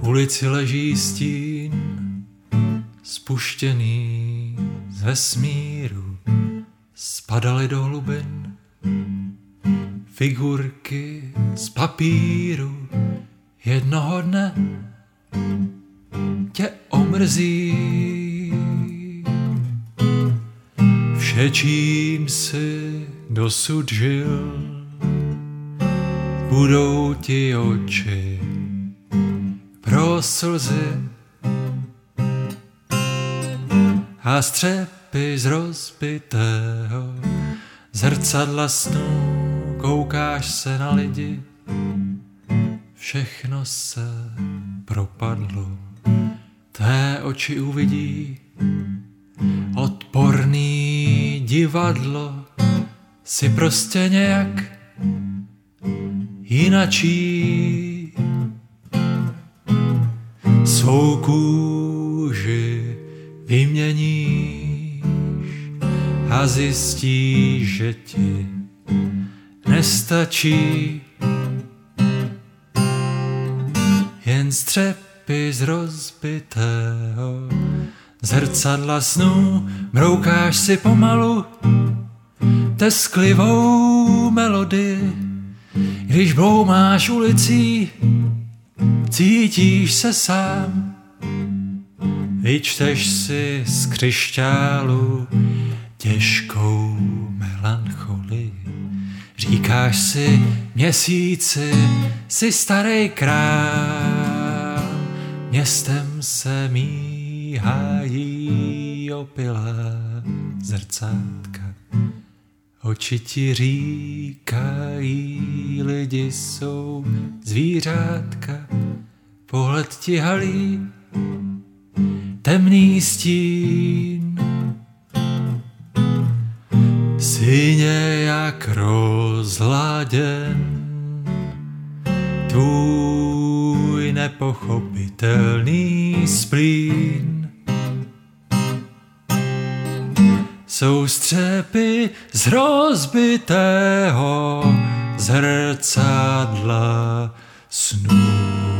ulici leží stín, spuštěný z vesmíru, spadaly do hlubin. Figurky z papíru jednoho dne tě omrzí. Vše, čím si dosud žil, budou ti oči slzy a střepy z rozbitého zrcadla snů. Koukáš se na lidi, všechno se propadlo, tvé oči uvidí odporný divadlo, si prostě nějak jinačí svou kůži vyměníš a zjistíš, že ti nestačí. Jen střepy z rozbitého zrcadla snů, mroukáš si pomalu tesklivou melodii, když bloumáš ulicí, cítíš se sám, vyčteš si z křišťálu těžkou melancholii. Říkáš si měsíci, si starý král, městem se míhají opilá zrcátka. Oči ti říkají, lidi jsou zvířátka, pohled ti halí, temný stín. Jsi nějak rozladěn, tvůj nepochopitelný splín. Jsou střepy z rozbitého zrcadla snů.